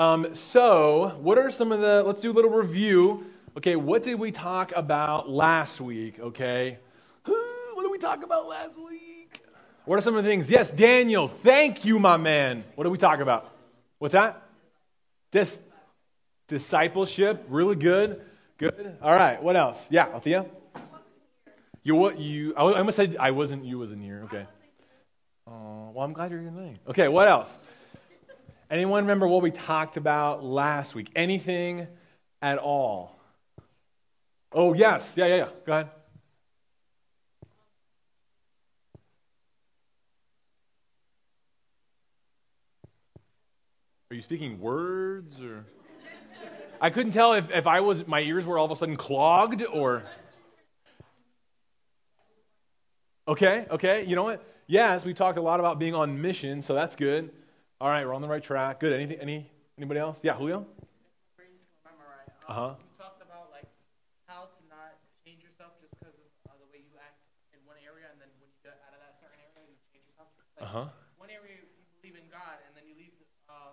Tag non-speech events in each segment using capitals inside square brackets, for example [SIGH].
Um, so, what are some of the, let's do a little review. Okay, what did we talk about last week? Okay, what did we talk about last week? What are some of the things? Yes, Daniel, thank you, my man. What did we talk about? What's that? Dis- discipleship, really good. Good. All right, what else? Yeah, Althea? You what? You? I almost said I wasn't. You wasn't here. Okay. Uh, well, I'm glad you're here Okay. What else? Anyone remember what we talked about last week? Anything at all? Oh yes. Yeah. Yeah. Yeah. Go ahead. Are you speaking words or? I couldn't tell if, if I was my ears were all of a sudden clogged or. Okay, okay. You know what? Yes, we talked a lot about being on mission, so that's good. All right, we're on the right track. Good. Anything? Any? Anybody else? Yeah, Julio. Uh huh. You talked about like how to not change yourself just because of uh, the way you act in one area, and then when you get out of that certain area, you change yourself. Like, uh huh. One area you believe in God, and then you leave, uh,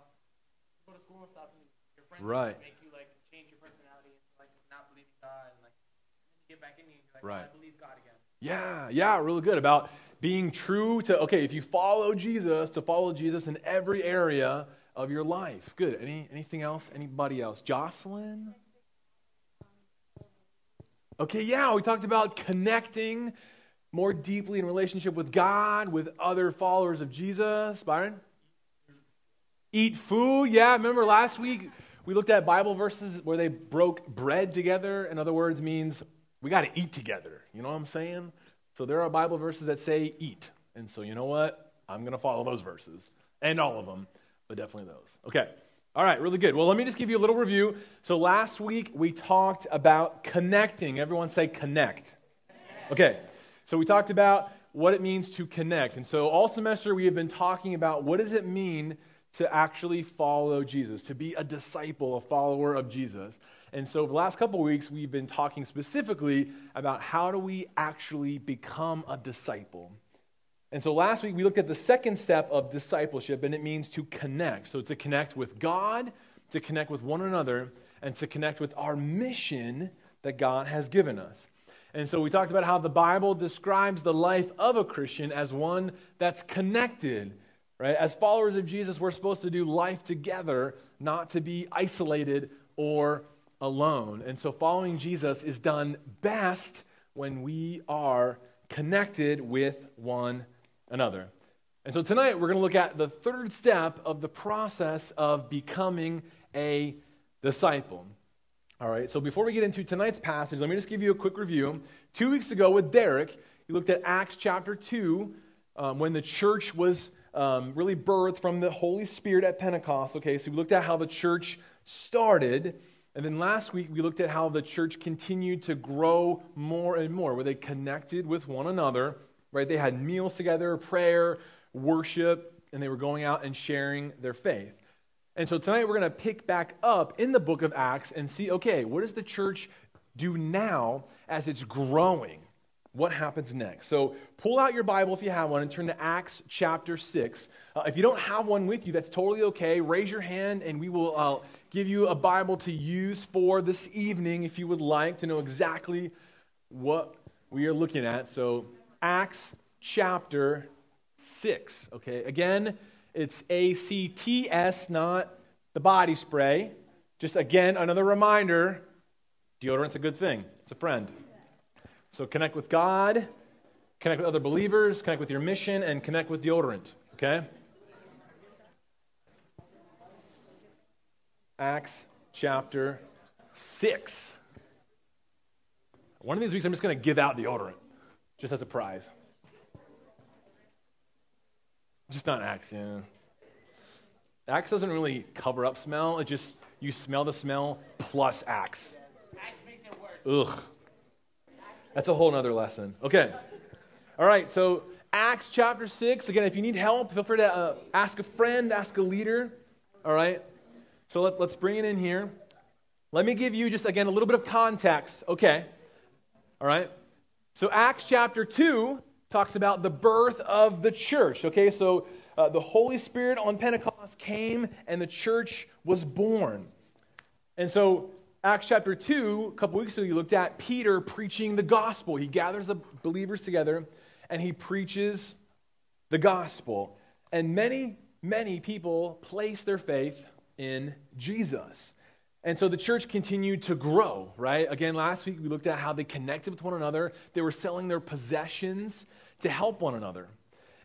go to school and stuff, and your friends right. make you like change your personality into like not believing God, and like and then you get back in you, and you're like, right. I believe God again. Yeah, yeah, really good about being true to, okay, if you follow Jesus, to follow Jesus in every area of your life. Good. Any, anything else? Anybody else? Jocelyn? Okay, yeah, we talked about connecting more deeply in relationship with God, with other followers of Jesus. Byron? Eat food. Yeah, remember last week we looked at Bible verses where they broke bread together. In other words, means we got to eat together. You know what I'm saying? So there are Bible verses that say eat. And so you know what? I'm going to follow those verses and all of them, but definitely those. Okay. All right, really good. Well, let me just give you a little review. So last week we talked about connecting. Everyone say connect. Okay. So we talked about what it means to connect. And so all semester we have been talking about what does it mean to actually follow Jesus, to be a disciple, a follower of Jesus. And so, for the last couple weeks, we've been talking specifically about how do we actually become a disciple. And so, last week, we looked at the second step of discipleship, and it means to connect. So, to connect with God, to connect with one another, and to connect with our mission that God has given us. And so, we talked about how the Bible describes the life of a Christian as one that's connected. Right? As followers of Jesus, we're supposed to do life together, not to be isolated or alone. And so following Jesus is done best when we are connected with one another. And so tonight we're going to look at the third step of the process of becoming a disciple. All right, so before we get into tonight's passage, let me just give you a quick review. Two weeks ago with Derek, he looked at Acts chapter 2 um, when the church was um, really birthed from the Holy Spirit at Pentecost. Okay, so we looked at how the church started. And then last week, we looked at how the church continued to grow more and more, where they connected with one another, right? They had meals together, prayer, worship, and they were going out and sharing their faith. And so tonight, we're going to pick back up in the book of Acts and see okay, what does the church do now as it's growing? What happens next? So pull out your Bible if you have one and turn to Acts chapter 6. Uh, if you don't have one with you, that's totally okay. Raise your hand and we will uh, give you a Bible to use for this evening if you would like to know exactly what we are looking at. So, Acts chapter 6. Okay, again, it's A C T S, not the body spray. Just again, another reminder deodorant's a good thing, it's a friend. So, connect with God, connect with other believers, connect with your mission, and connect with deodorant. Okay? Acts chapter 6. One of these weeks, I'm just going to give out deodorant, just as a prize. Just not Axe, yeah. Axe doesn't really cover up smell. It just, you smell the smell plus Axe. Axe makes it worse. Ugh. That's a whole other lesson. Okay. All right, so Acts chapter 6. Again, if you need help, feel free to uh, ask a friend, ask a leader. All right? So let, let's bring it in here. Let me give you just, again, a little bit of context. Okay. All right. So Acts chapter 2 talks about the birth of the church. Okay. So uh, the Holy Spirit on Pentecost came and the church was born. And so, Acts chapter 2, a couple weeks ago, you looked at Peter preaching the gospel. He gathers the believers together and he preaches the gospel. And many, many people place their faith in Jesus. And so the church continued to grow, right? Again, last week we looked at how they connected with one another. They were selling their possessions to help one another.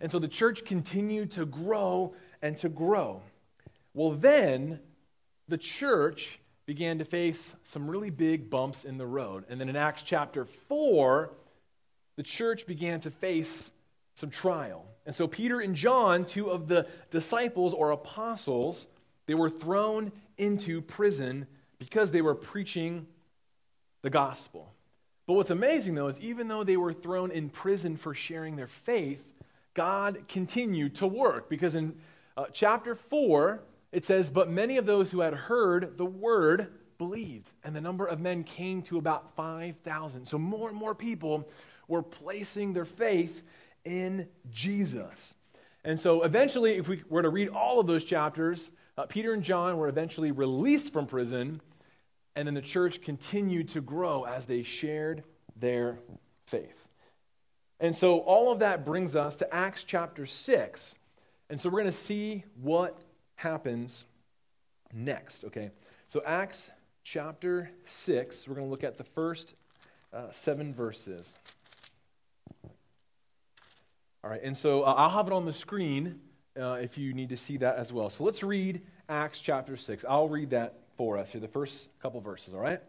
And so the church continued to grow and to grow. Well, then the church began to face some really big bumps in the road. And then in Acts chapter 4, the church began to face some trial. And so Peter and John, two of the disciples or apostles, they were thrown into prison because they were preaching the gospel. But what's amazing, though, is even though they were thrown in prison for sharing their faith, God continued to work. Because in uh, chapter 4, it says, But many of those who had heard the word believed, and the number of men came to about 5,000. So more and more people were placing their faith in Jesus. And so eventually, if we were to read all of those chapters, uh, Peter and John were eventually released from prison, and then the church continued to grow as they shared their faith. And so all of that brings us to Acts chapter 6. And so we're going to see what happens next, okay? So, Acts chapter 6, we're going to look at the first uh, seven verses. All right, and so uh, I'll have it on the screen uh, if you need to see that as well. So let's read Acts chapter 6. I'll read that for us here, the first couple verses, all right?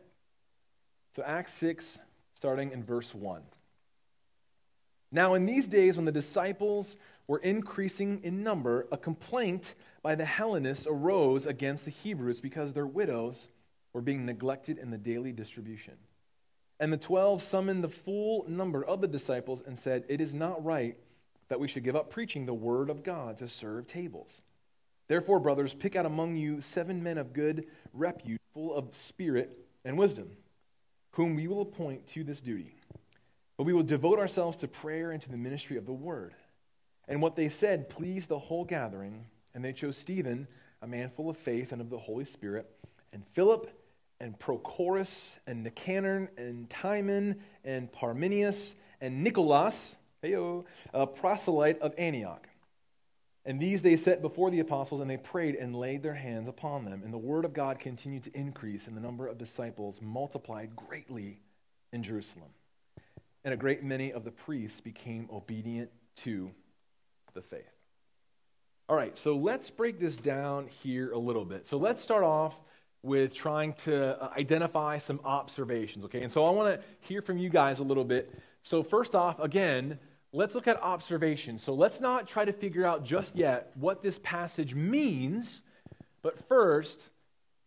So Acts 6, starting in verse 1. Now, in these days, when the disciples were increasing in number, a complaint by the Hellenists arose against the Hebrews because their widows were being neglected in the daily distribution. And the twelve summoned the full number of the disciples and said, It is not right that we should give up preaching the word of God to serve tables. Therefore, brothers, pick out among you seven men of good repute, full of spirit and wisdom, whom we will appoint to this duty. But we will devote ourselves to prayer and to the ministry of the word. And what they said pleased the whole gathering, and they chose Stephen, a man full of faith and of the Holy Spirit, and Philip, and Prochorus, and Nicanor, and Timon, and Parmenius, and Nicholas a proselyte of Antioch. And these they set before the apostles, and they prayed and laid their hands upon them. And the word of God continued to increase, and the number of disciples multiplied greatly in Jerusalem. And a great many of the priests became obedient to the faith. All right, so let's break this down here a little bit. So let's start off with trying to uh, identify some observations, okay? And so I want to hear from you guys a little bit. So, first off, again, let's look at observation. So let's not try to figure out just yet what this passage means, but first,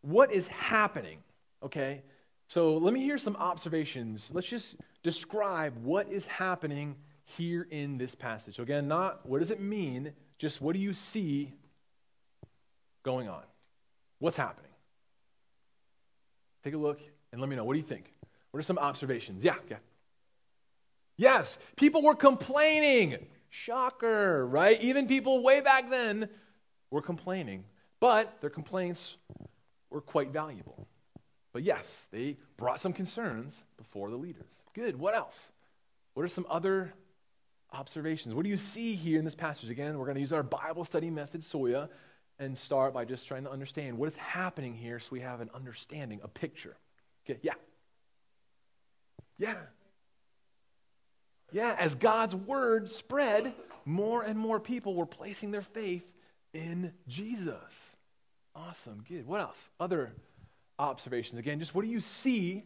what is happening? Okay? So let me hear some observations. Let's just describe what is happening here in this passage. So again, not what does it mean, just what do you see going on? What's happening? Take a look and let me know. What do you think? What are some observations? Yeah, yeah. Yes, people were complaining. Shocker, right? Even people way back then were complaining. But their complaints were quite valuable. But yes, they brought some concerns before the leaders. Good. What else? What are some other observations? What do you see here in this passage? Again, we're going to use our Bible study method, Soya, and start by just trying to understand what is happening here so we have an understanding, a picture. Okay, yeah. Yeah. Yeah, as God's word spread, more and more people were placing their faith in Jesus. Awesome, good. What else? Other observations. Again, just what do you see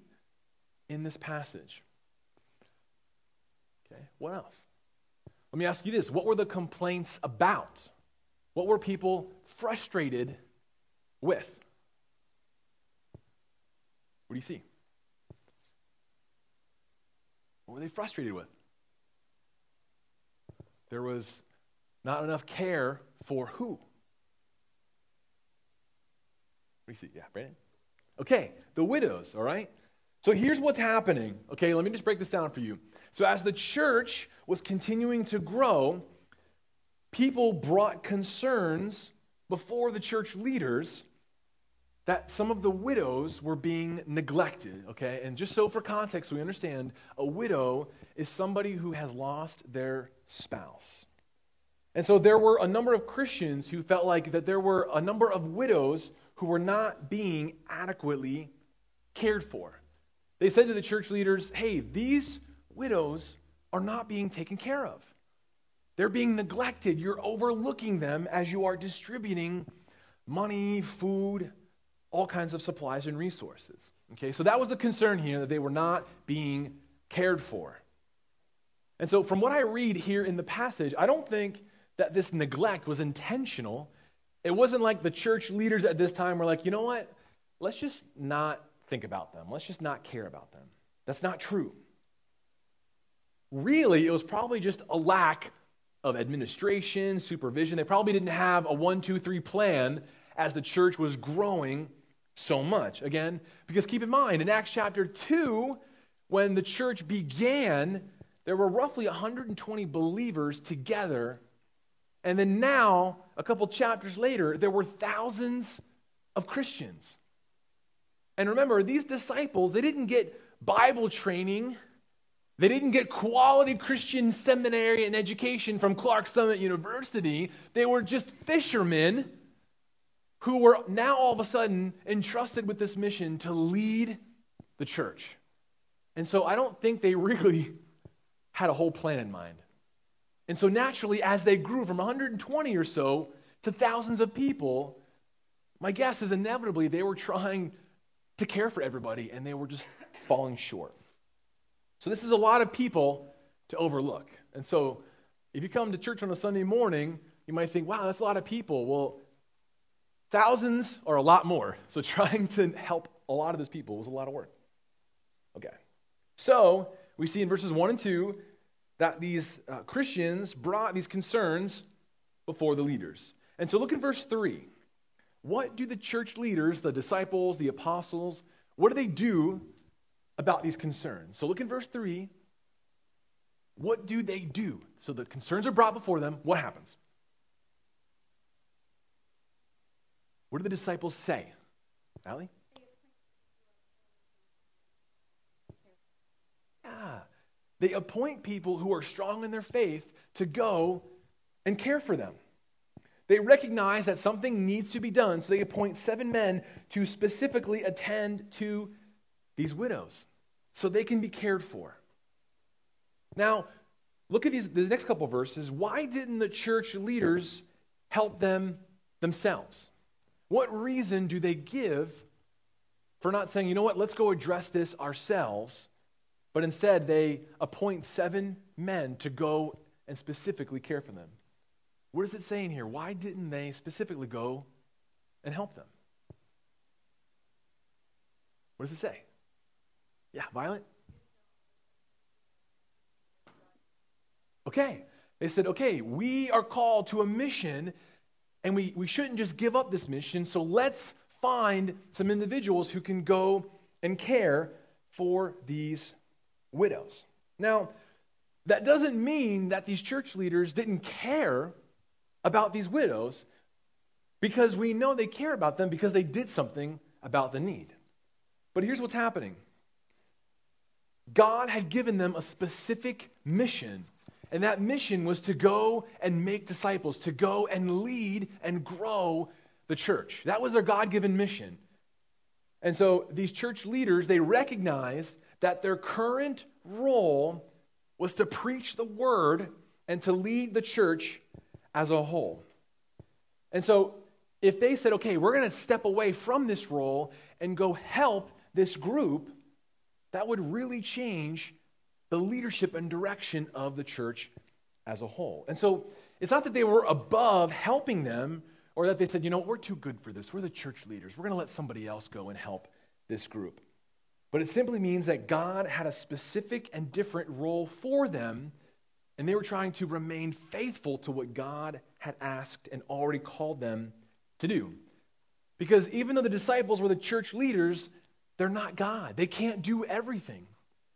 in this passage? Okay, what else? Let me ask you this what were the complaints about? What were people frustrated with? What do you see? What were they frustrated with? There was not enough care for who? What do you see? Yeah, Brandon? Okay, the widows, all right? So here's what's happening. Okay, let me just break this down for you. So as the church was continuing to grow, people brought concerns before the church leaders that some of the widows were being neglected, okay? And just so for context, we understand a widow is somebody who has lost their spouse. And so there were a number of Christians who felt like that there were a number of widows who were not being adequately cared for. They said to the church leaders, hey, these widows are not being taken care of. They're being neglected. You're overlooking them as you are distributing money, food, all kinds of supplies and resources. Okay, so that was the concern here that they were not being cared for. And so, from what I read here in the passage, I don't think that this neglect was intentional. It wasn't like the church leaders at this time were like, you know what? Let's just not think about them. Let's just not care about them. That's not true. Really, it was probably just a lack of administration, supervision. They probably didn't have a one, two, three plan as the church was growing so much. Again, because keep in mind, in Acts chapter 2, when the church began, there were roughly 120 believers together. And then now, a couple chapters later, there were thousands of Christians. And remember, these disciples, they didn't get Bible training. They didn't get quality Christian seminary and education from Clarks Summit University. They were just fishermen who were now all of a sudden entrusted with this mission to lead the church. And so I don't think they really had a whole plan in mind. And so naturally, as they grew from 120 or so to thousands of people, my guess is inevitably they were trying to care for everybody and they were just falling short. So this is a lot of people to overlook. And so if you come to church on a Sunday morning, you might think, wow, that's a lot of people. Well, Thousands or a lot more. So [LAUGHS] trying to help a lot of those people was a lot of work. Okay. So we see in verses 1 and 2 that these uh, Christians brought these concerns before the leaders. And so look at verse 3. What do the church leaders, the disciples, the apostles, what do they do about these concerns? So look in verse 3. What do they do? So the concerns are brought before them. What happens? What do the disciples say? Allie? Yeah. They appoint people who are strong in their faith to go and care for them. They recognize that something needs to be done, so they appoint seven men to specifically attend to these widows so they can be cared for. Now, look at these, these next couple verses. Why didn't the church leaders help them themselves? What reason do they give for not saying, you know what, let's go address this ourselves, but instead they appoint seven men to go and specifically care for them? What is it saying here? Why didn't they specifically go and help them? What does it say? Yeah, Violet? Okay. They said, okay, we are called to a mission and we, we shouldn't just give up this mission, so let's find some individuals who can go and care for these widows. Now, that doesn't mean that these church leaders didn't care about these widows because we know they care about them because they did something about the need. But here's what's happening God had given them a specific mission and that mission was to go and make disciples, to go and lead and grow the church. That was their God given mission. And so these church leaders, they recognized that their current role was to preach the word and to lead the church as a whole. And so if they said, okay, we're going to step away from this role and go help this group, that would really change the leadership and direction of the church as a whole. And so it's not that they were above helping them or that they said, you know, we're too good for this. We're the church leaders. We're going to let somebody else go and help this group. But it simply means that God had a specific and different role for them, and they were trying to remain faithful to what God had asked and already called them to do. Because even though the disciples were the church leaders, they're not God. They can't do everything.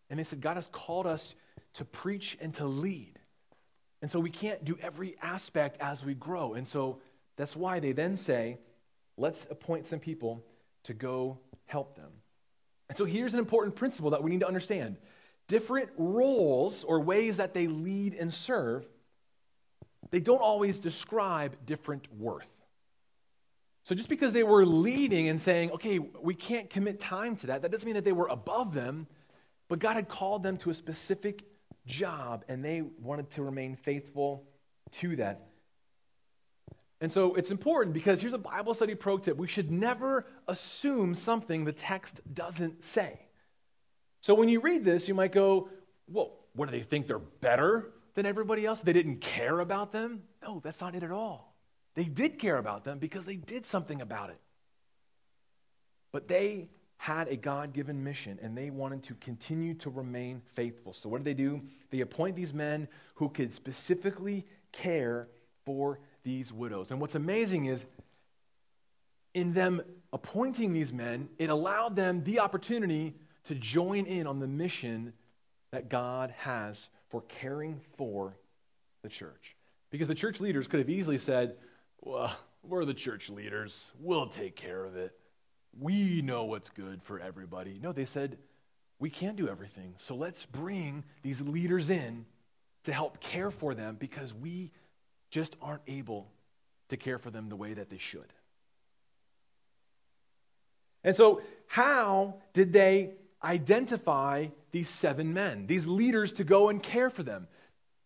And they said, God has called us to preach and to lead. And so we can't do every aspect as we grow. And so that's why they then say, let's appoint some people to go help them. And so here's an important principle that we need to understand different roles or ways that they lead and serve, they don't always describe different worth. So just because they were leading and saying, okay, we can't commit time to that, that doesn't mean that they were above them, but God had called them to a specific job and they wanted to remain faithful to that. And so it's important because here's a Bible study pro tip. We should never assume something the text doesn't say. So when you read this, you might go, Well, what do they think? They're better than everybody else? They didn't care about them? No, that's not it at all. They did care about them because they did something about it. But they had a God given mission and they wanted to continue to remain faithful. So, what did they do? They appoint these men who could specifically care for these widows. And what's amazing is, in them appointing these men, it allowed them the opportunity to join in on the mission that God has for caring for the church. Because the church leaders could have easily said, Well, we're the church leaders, we'll take care of it. We know what's good for everybody. No, they said, We can't do everything. So let's bring these leaders in to help care for them because we just aren't able to care for them the way that they should. And so, how did they identify these seven men, these leaders to go and care for them?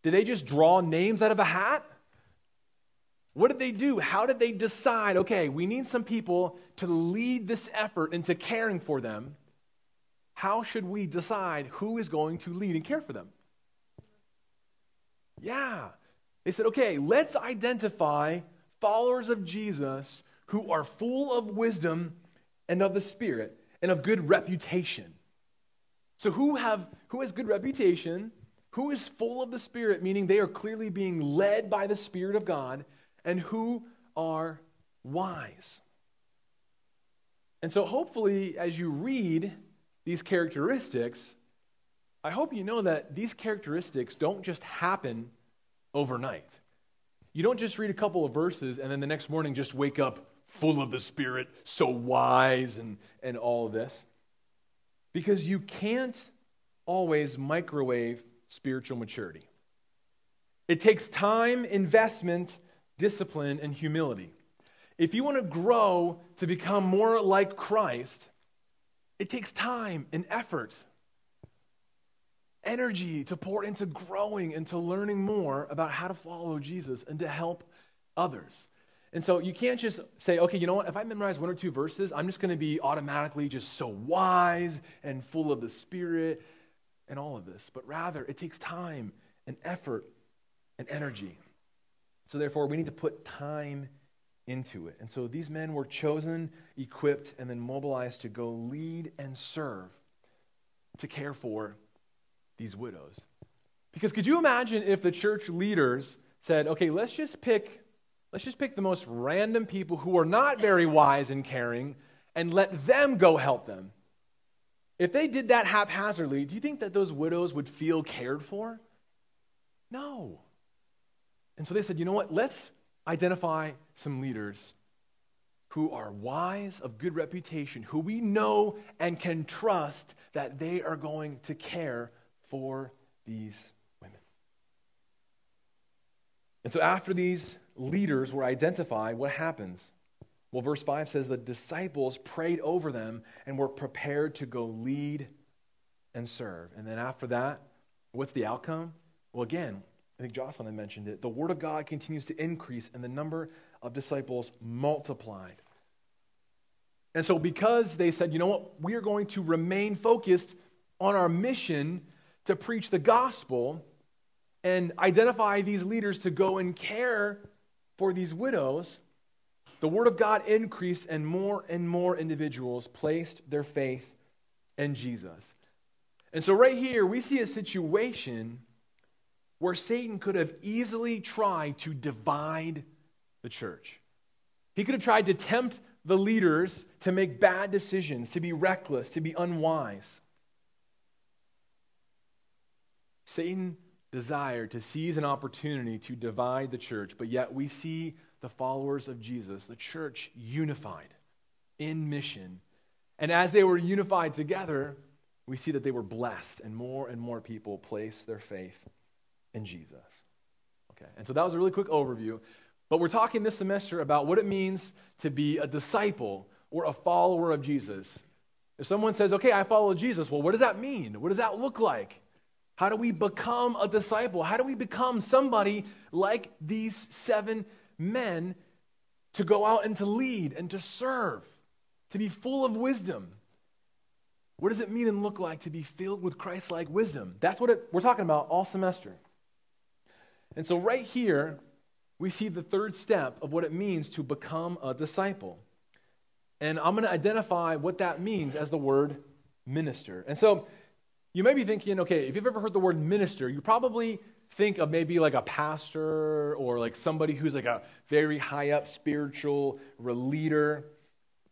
Did they just draw names out of a hat? What did they do? How did they decide, okay, we need some people to lead this effort into caring for them? How should we decide who is going to lead and care for them? Yeah. They said, okay, let's identify followers of Jesus who are full of wisdom and of the Spirit and of good reputation. So, who, have, who has good reputation? Who is full of the Spirit, meaning they are clearly being led by the Spirit of God, and who are wise? And so, hopefully, as you read these characteristics, I hope you know that these characteristics don't just happen overnight. You don't just read a couple of verses and then the next morning just wake up full of the Spirit, so wise, and, and all this. Because you can't always microwave spiritual maturity. It takes time, investment, discipline, and humility. If you want to grow to become more like Christ, it takes time and effort, energy to pour into growing and to learning more about how to follow Jesus and to help others. And so you can't just say, okay, you know what? If I memorize one or two verses, I'm just going to be automatically just so wise and full of the Spirit and all of this. But rather, it takes time and effort and energy. So therefore, we need to put time into it. And so these men were chosen, equipped, and then mobilized to go lead and serve to care for these widows. Because could you imagine if the church leaders said, okay, let's just pick Let's just pick the most random people who are not very wise and caring and let them go help them. If they did that haphazardly, do you think that those widows would feel cared for? No. And so they said, you know what? Let's identify some leaders who are wise, of good reputation, who we know and can trust that they are going to care for these women. And so after these leaders were identified, what happens? Well, verse 5 says the disciples prayed over them and were prepared to go lead and serve. And then after that, what's the outcome? Well, again, I think Jocelyn had mentioned it. The word of God continues to increase and the number of disciples multiplied. And so, because they said, you know what, we are going to remain focused on our mission to preach the gospel and identify these leaders to go and care for these widows, the word of God increased, and more and more individuals placed their faith in Jesus. And so, right here, we see a situation where Satan could have easily tried to divide the church. He could have tried to tempt the leaders to make bad decisions, to be reckless, to be unwise. Satan desired to seize an opportunity to divide the church, but yet we see the followers of Jesus, the church, unified in mission And as they were unified together, we see that they were blessed, and more and more people placed their faith in Jesus. Okay, and so that was a really quick overview. But we're talking this semester about what it means to be a disciple or a follower of Jesus. If someone says, okay, I follow Jesus, well, what does that mean? What does that look like? How do we become a disciple? How do we become somebody like these seven men to go out and to lead and to serve, to be full of wisdom? What does it mean and look like to be filled with Christ like wisdom? That's what it, we're talking about all semester. And so, right here, we see the third step of what it means to become a disciple. And I'm going to identify what that means as the word minister. And so, you may be thinking, okay, if you've ever heard the word minister, you probably think of maybe like a pastor or like somebody who's like a very high up spiritual leader.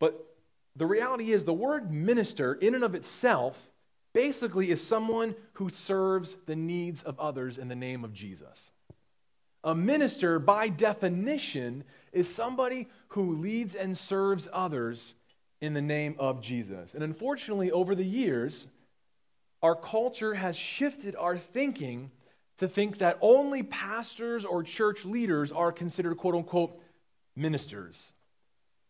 But the reality is, the word minister, in and of itself, basically is someone who serves the needs of others in the name of Jesus. A minister, by definition, is somebody who leads and serves others in the name of Jesus. And unfortunately, over the years, our culture has shifted our thinking to think that only pastors or church leaders are considered quote unquote ministers.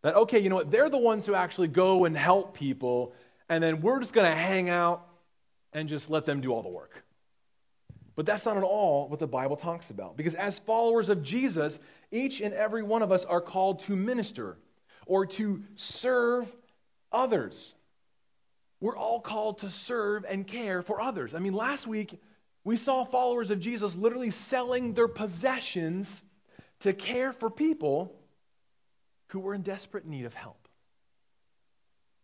That, okay, you know what, they're the ones who actually go and help people, and then we're just going to hang out and just let them do all the work. But that's not at all what the Bible talks about. Because as followers of Jesus, each and every one of us are called to minister or to serve others. We're all called to serve and care for others. I mean, last week we saw followers of Jesus literally selling their possessions to care for people who were in desperate need of help.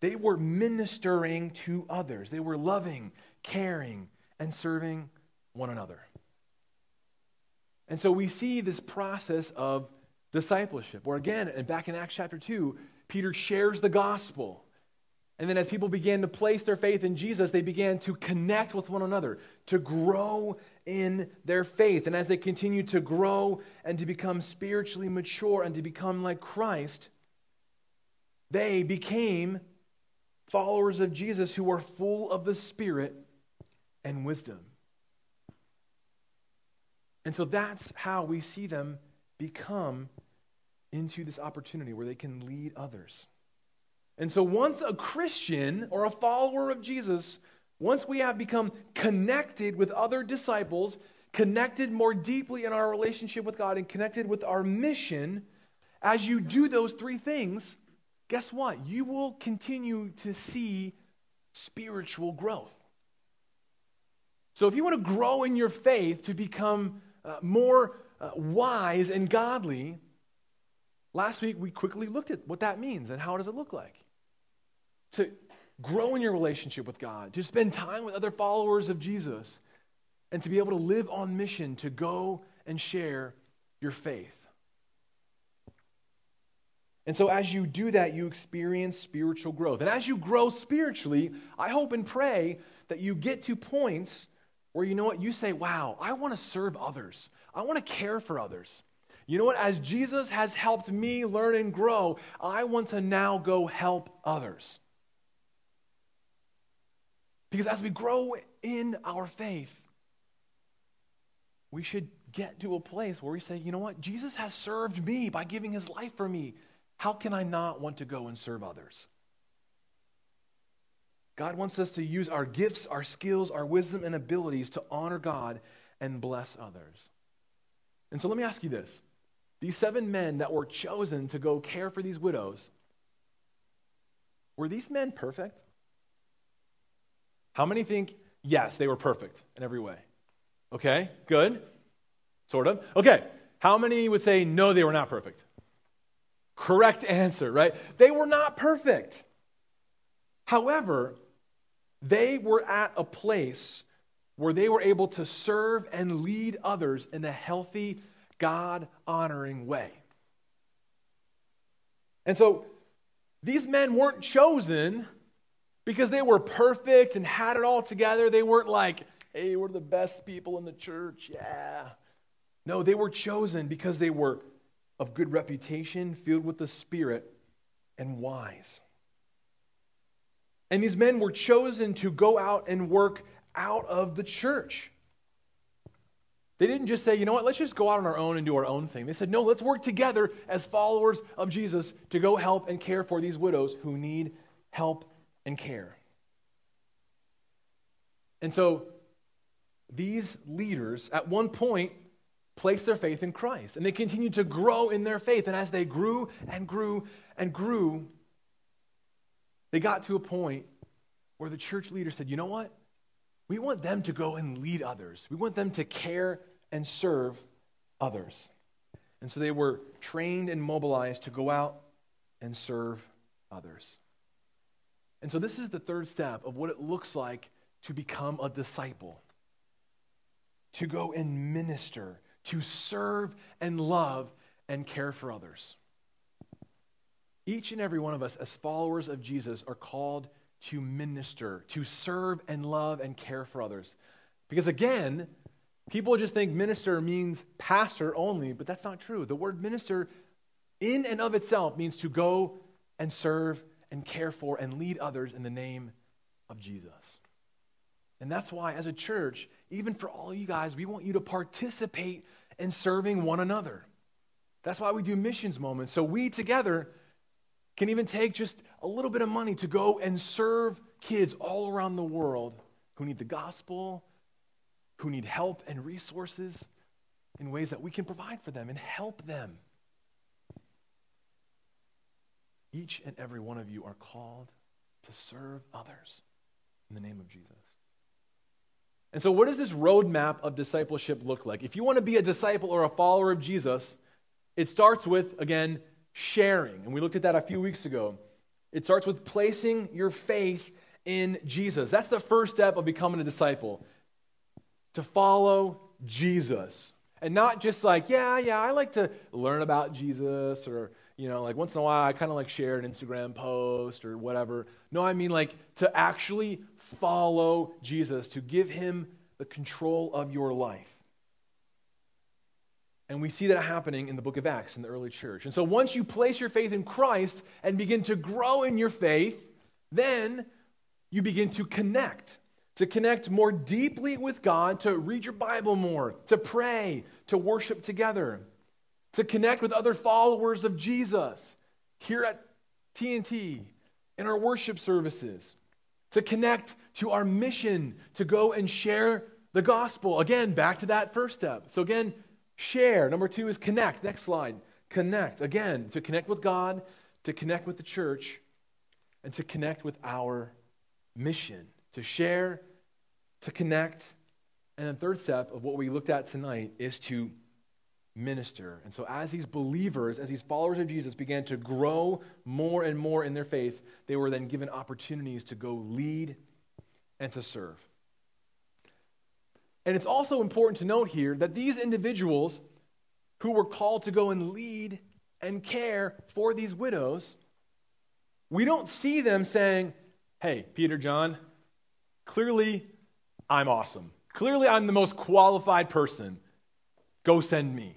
They were ministering to others, they were loving, caring, and serving one another. And so we see this process of discipleship, where again, and back in Acts chapter 2, Peter shares the gospel. And then as people began to place their faith in Jesus, they began to connect with one another, to grow in their faith. And as they continued to grow and to become spiritually mature and to become like Christ, they became followers of Jesus who were full of the Spirit and wisdom. And so that's how we see them become into this opportunity where they can lead others. And so once a Christian or a follower of Jesus, once we have become connected with other disciples, connected more deeply in our relationship with God, and connected with our mission, as you do those three things, guess what? You will continue to see spiritual growth. So if you want to grow in your faith to become uh, more uh, wise and godly, last week we quickly looked at what that means and how does it look like. To grow in your relationship with God, to spend time with other followers of Jesus, and to be able to live on mission to go and share your faith. And so, as you do that, you experience spiritual growth. And as you grow spiritually, I hope and pray that you get to points where you know what? You say, wow, I want to serve others, I want to care for others. You know what? As Jesus has helped me learn and grow, I want to now go help others. Because as we grow in our faith, we should get to a place where we say, you know what? Jesus has served me by giving his life for me. How can I not want to go and serve others? God wants us to use our gifts, our skills, our wisdom, and abilities to honor God and bless others. And so let me ask you this these seven men that were chosen to go care for these widows, were these men perfect? How many think, yes, they were perfect in every way? Okay, good. Sort of. Okay, how many would say, no, they were not perfect? Correct answer, right? They were not perfect. However, they were at a place where they were able to serve and lead others in a healthy, God honoring way. And so these men weren't chosen because they were perfect and had it all together. They weren't like, hey, we're the best people in the church. Yeah. No, they were chosen because they were of good reputation, filled with the Spirit, and wise. And these men were chosen to go out and work out of the church. They didn't just say, you know what, let's just go out on our own and do our own thing. They said, no, let's work together as followers of Jesus to go help and care for these widows who need help and care. And so these leaders, at one point, placed their faith in Christ. And they continued to grow in their faith. And as they grew and grew and grew, they got to a point where the church leader said, you know what? We want them to go and lead others. We want them to care and serve others. And so they were trained and mobilized to go out and serve others. And so this is the third step of what it looks like to become a disciple to go and minister, to serve and love and care for others. Each and every one of us, as followers of Jesus, are called to minister, to serve and love and care for others. Because again, people just think minister means pastor only, but that's not true. The word minister, in and of itself, means to go and serve and care for and lead others in the name of Jesus. And that's why, as a church, even for all you guys, we want you to participate in serving one another. That's why we do missions moments. So we together can even take just a little bit of money to go and serve kids all around the world who need the gospel, who need help and resources in ways that we can provide for them and help them. Each and every one of you are called to serve others in the name of Jesus. And so, what does this roadmap of discipleship look like? If you want to be a disciple or a follower of Jesus, it starts with, again, sharing. And we looked at that a few weeks ago. It starts with placing your faith in Jesus. That's the first step of becoming a disciple to follow Jesus. And not just like, yeah, yeah, I like to learn about Jesus or you know, like once in a while I kind of like share an Instagram post or whatever. No, I mean like to actually follow Jesus, to give him the control of your life. And we see that happening in the book of Acts in the early church. And so once you place your faith in Christ and begin to grow in your faith, then you begin to connect, to connect more deeply with God, to read your Bible more, to pray, to worship together to connect with other followers of Jesus here at TNT in our worship services, to connect to our mission to go and share the gospel. Again, back to that first step. So, again, share. Number two is connect. Next slide. Connect. Again, to connect with God, to connect with the church, and to connect with our mission. To share, to connect. And the third step of what we looked at tonight is to minister. And so, as these believers, as these followers of Jesus began to grow more and more in their faith, they were then given opportunities to go lead and to serve. And it's also important to note here that these individuals who were called to go and lead and care for these widows, we don't see them saying, Hey, Peter, John, clearly I'm awesome. Clearly I'm the most qualified person. Go send me.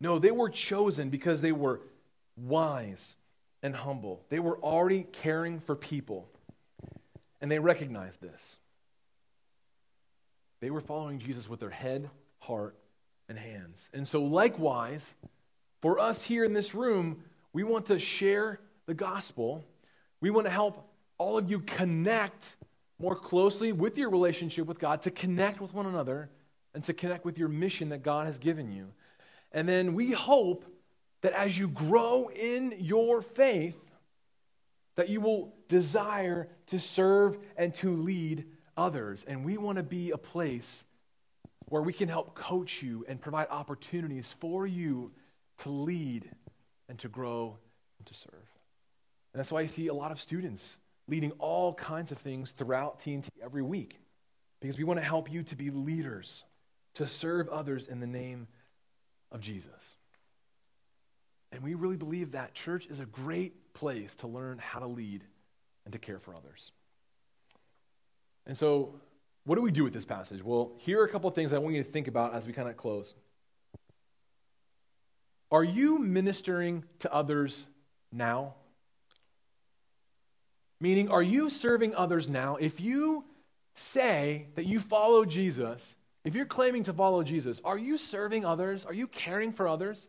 No, they were chosen because they were wise and humble. They were already caring for people, and they recognized this. They were following Jesus with their head, heart, and hands. And so, likewise, for us here in this room, we want to share the gospel. We want to help all of you connect more closely with your relationship with God, to connect with one another, and to connect with your mission that God has given you. And then we hope that as you grow in your faith, that you will desire to serve and to lead others. And we want to be a place where we can help coach you and provide opportunities for you to lead and to grow and to serve. And that's why you see a lot of students leading all kinds of things throughout TNT every week, because we want to help you to be leaders, to serve others in the name of Jesus. And we really believe that church is a great place to learn how to lead and to care for others. And so, what do we do with this passage? Well, here are a couple of things I want you to think about as we kind of close. Are you ministering to others now? Meaning, are you serving others now? If you say that you follow Jesus, if you're claiming to follow Jesus, are you serving others? Are you caring for others?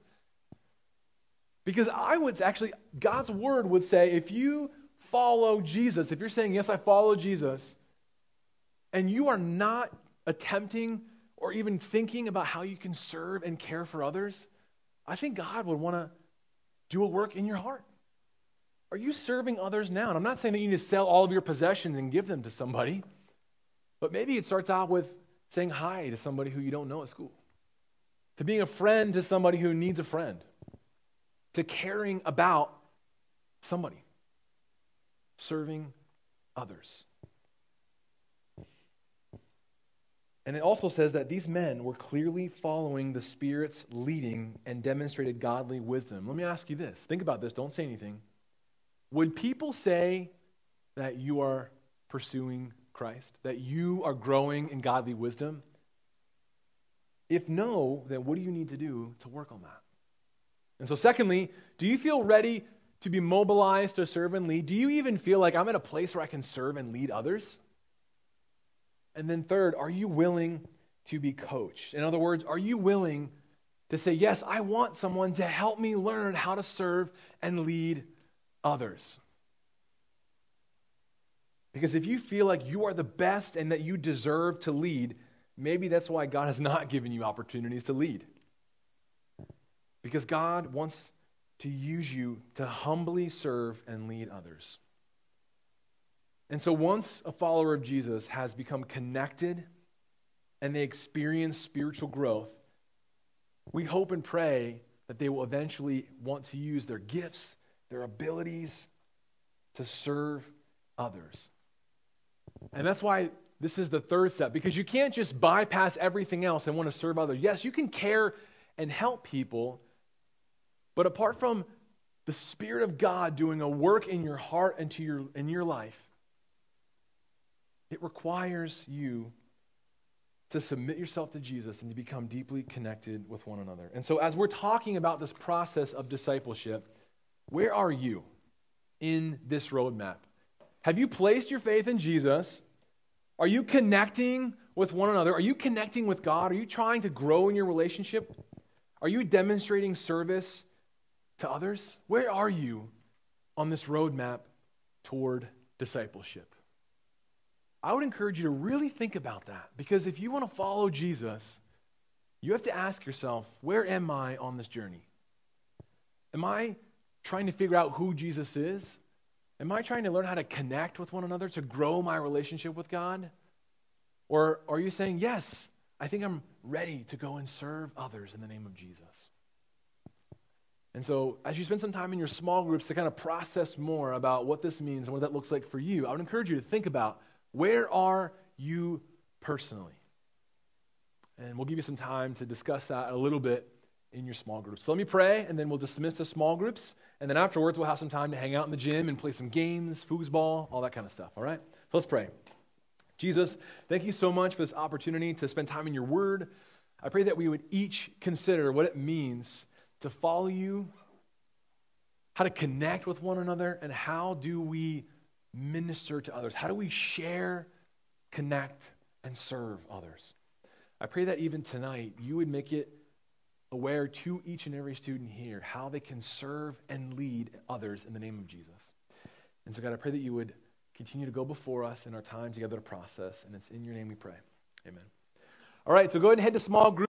Because I would actually, God's word would say, if you follow Jesus, if you're saying, Yes, I follow Jesus, and you are not attempting or even thinking about how you can serve and care for others, I think God would want to do a work in your heart. Are you serving others now? And I'm not saying that you need to sell all of your possessions and give them to somebody, but maybe it starts out with saying hi to somebody who you don't know at school, to being a friend to somebody who needs a friend, to caring about somebody, serving others. And it also says that these men were clearly following the Spirit's leading and demonstrated godly wisdom. Let me ask you this. Think about this. Don't say anything. Would people say that you are pursuing Christ, that you are growing in godly wisdom? If no, then what do you need to do to work on that? And so, secondly, do you feel ready to be mobilized to serve and lead? Do you even feel like I'm in a place where I can serve and lead others? And then, third, are you willing to be coached? In other words, are you willing to say, Yes, I want someone to help me learn how to serve and lead others? Because if you feel like you are the best and that you deserve to lead, maybe that's why God has not given you opportunities to lead. Because God wants to use you to humbly serve and lead others. And so once a follower of Jesus has become connected and they experience spiritual growth, we hope and pray that they will eventually want to use their gifts, their abilities to serve others. And that's why this is the third step, because you can't just bypass everything else and want to serve others. Yes, you can care and help people, but apart from the Spirit of God doing a work in your heart and to your, in your life, it requires you to submit yourself to Jesus and to become deeply connected with one another. And so, as we're talking about this process of discipleship, where are you in this roadmap? Have you placed your faith in Jesus? Are you connecting with one another? Are you connecting with God? Are you trying to grow in your relationship? Are you demonstrating service to others? Where are you on this roadmap toward discipleship? I would encourage you to really think about that because if you want to follow Jesus, you have to ask yourself, where am I on this journey? Am I trying to figure out who Jesus is? Am I trying to learn how to connect with one another to grow my relationship with God? Or are you saying, yes, I think I'm ready to go and serve others in the name of Jesus? And so, as you spend some time in your small groups to kind of process more about what this means and what that looks like for you, I would encourage you to think about where are you personally? And we'll give you some time to discuss that a little bit in your small groups. So let me pray, and then we'll dismiss the small groups. And then afterwards, we'll have some time to hang out in the gym and play some games, foosball, all that kind of stuff. All right? So let's pray. Jesus, thank you so much for this opportunity to spend time in your word. I pray that we would each consider what it means to follow you, how to connect with one another, and how do we minister to others? How do we share, connect, and serve others? I pray that even tonight you would make it aware to each and every student here how they can serve and lead others in the name of Jesus. And so, God, I pray that you would continue to go before us in our time together to process. And it's in your name we pray. Amen. All right, so go ahead and head to small group.